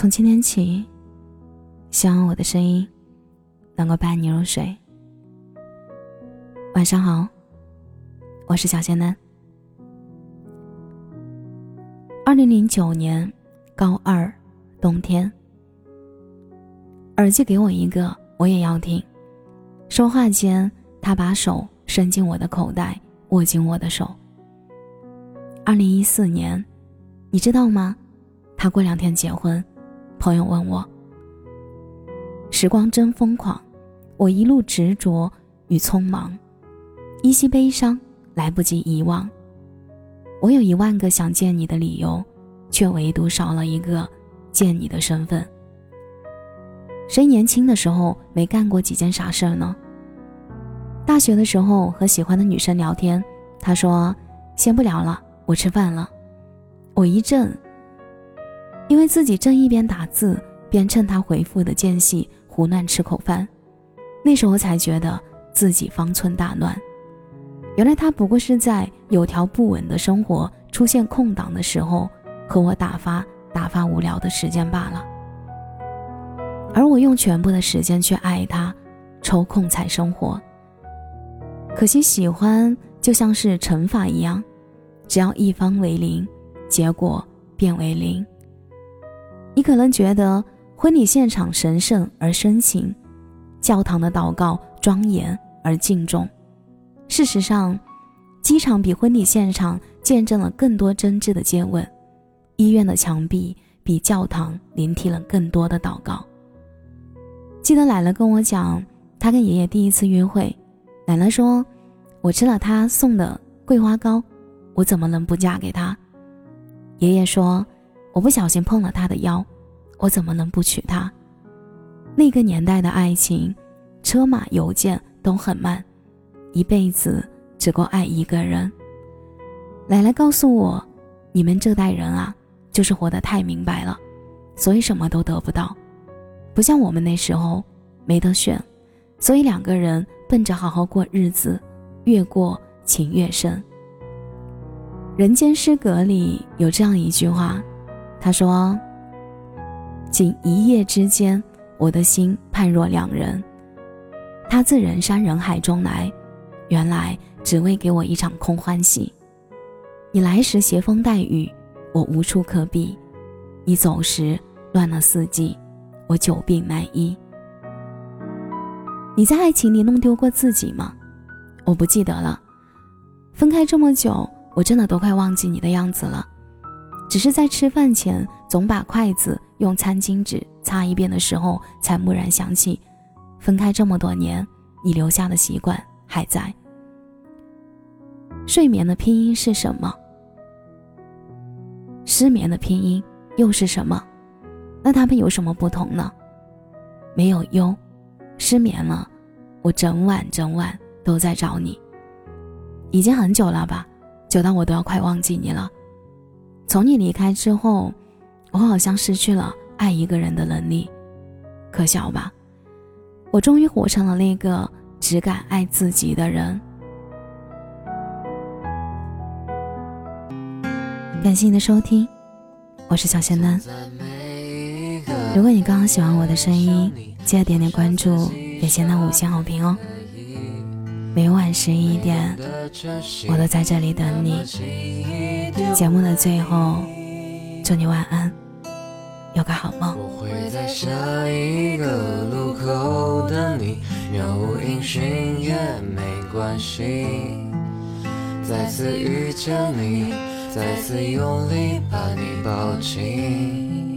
从今天起，希望我的声音能够伴你入睡。晚上好，我是小仙丹。二零零九年高二冬天，耳机给我一个，我也要听。说话间，他把手伸进我的口袋，握紧我的手。二零一四年，你知道吗？他过两天结婚。朋友问我：“时光真疯狂，我一路执着与匆忙，依稀悲伤，来不及遗忘。我有一万个想见你的理由，却唯独少了一个见你的身份。谁年轻的时候没干过几件傻事儿呢？大学的时候和喜欢的女生聊天，她说：‘先不聊了。’”我吃饭了，我一怔，因为自己正一边打字边趁他回复的间隙胡乱吃口饭，那时候才觉得自己方寸大乱。原来他不过是在有条不紊的生活出现空档的时候和我打发打发无聊的时间罢了，而我用全部的时间去爱他，抽空才生活。可惜喜欢就像是乘法一样。只要一方为零，结果变为零。你可能觉得婚礼现场神圣而深情，教堂的祷告庄严而敬重。事实上，机场比婚礼现场见证了更多真挚的接吻，医院的墙壁比教堂聆听了更多的祷告。记得奶奶跟我讲，她跟爷爷第一次约会，奶奶说：“我吃了他送的桂花糕。”我怎么能不嫁给他？爷爷说：“我不小心碰了他的腰，我怎么能不娶她？”那个年代的爱情，车马邮件都很慢，一辈子只够爱一个人。奶奶告诉我：“你们这代人啊，就是活得太明白了，所以什么都得不到，不像我们那时候没得选，所以两个人奔着好好过日子，越过情越深。”人间失格里有这样一句话，他说：“仅一夜之间，我的心判若两人。他自人山人海中来，原来只为给我一场空欢喜。你来时携风带雨，我无处可避；你走时乱了四季，我久病难医。你在爱情里弄丢过自己吗？我不记得了。分开这么久。”我真的都快忘记你的样子了，只是在吃饭前总把筷子用餐巾纸擦一遍的时候，才蓦然想起，分开这么多年，你留下的习惯还在。睡眠的拼音是什么？失眠的拼音又是什么？那它们有什么不同呢？没有忧，失眠了，我整晚整晚都在找你，已经很久了吧？久到我都要快忘记你了。从你离开之后，我好像失去了爱一个人的能力，可笑吧？我终于活成了那个只敢爱自己的人。感谢你的收听，我是小仙丹。如果你刚好喜欢我的声音，记得点点关注，给仙丹五星好评哦。每晚十一点，我都在这里等你。节目的最后，祝你晚安，有个好梦。我会在下一个路口等你，渺无音讯也没关系。再次遇见你，再次用力把你抱紧。